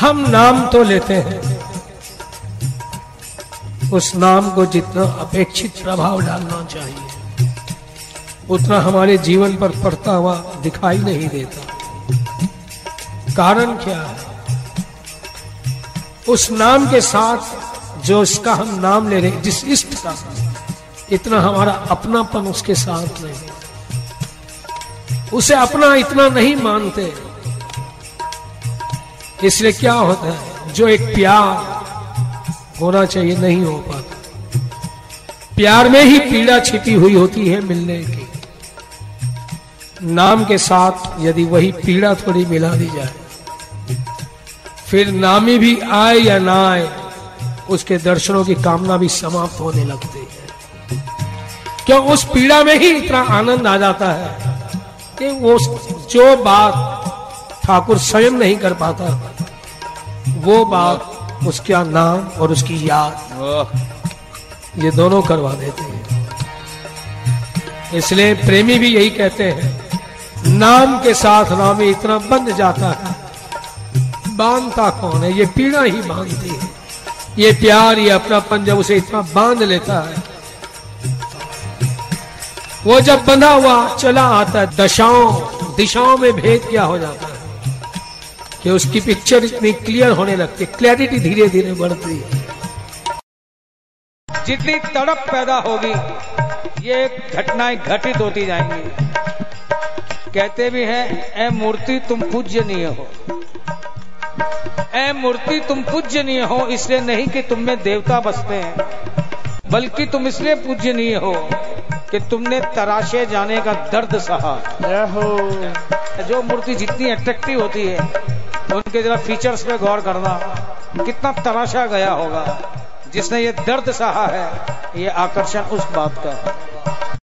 हम नाम तो लेते हैं। उस नाम को जितना अपेक्षित प्रभाव डालना चाहिए, उतना हमारे जीवन पर पड़ता हुआ दिखाई नहीं देता। कारण क्या है? उस नाम के साथ जो इसका हम नाम ले रहे, जिस इष्ट का, इतना हमारा अपनापन उसके साथ नहीं। उसे अपना इतना नहीं मानते। इसलिए क्या होता है? जो एक प्यार होना चाहिए, नहीं हो पाता। प्यार में ही पीड़ा छिपी हुई होती है मिलने की। नाम के साथ यदि वही पीड़ा थोड़ी मिला दी जाए, फिर नामी भी आए या ना आए, उसके दर्शनों की कामना भी समाप्त होने लगती है। क्यों? उस पीड़ा में ही इतना आनंद आ जाता है कि वो जो बात ठाकुर स्वयं नहीं कर पाता। वो बात उसका नाम और उसकी याद। ये दोनों करवा देते हैं। इसलिए प्रेमी भी यही कहते हैं नाम के साथ नामी इतना बंध जाता है। बांधता कौन है? ये पीड़ा ही बांधती है। ये प्यार ये अपनापन जब उसे इतना बाँध लेता है। वो जब बंधा हुआ चला आता है दशाओं दिशाओं में भेद क्या हो जाता है? कि उसकी पिक्चर इतनी क्लियर होने लगती क्लैरिटी धीरे धीरे बढ़ती है। जितनी तड़प पैदा होगी, ये घटनाएँ घटित होती जाएँगी। कहते भी हैं ए मूर्ति तुम पूज्यनीय हो। ए मूर्ति तुम पूज्यनीय हो, इसलिए नहीं कि तुम में देवता बसते हैं, बल्कि तुम इसलिए पूज्यनीय हो कि तुमने तराशे जाने का दर्द सहा। जो मूर्ति जितनी अट्रैक्टिव होती है उनके जरा फीचर्स पे गौर करना कितना तराशा गया होगा जिसने ये दर्द सहा है ये आकर्षण उस बात का। है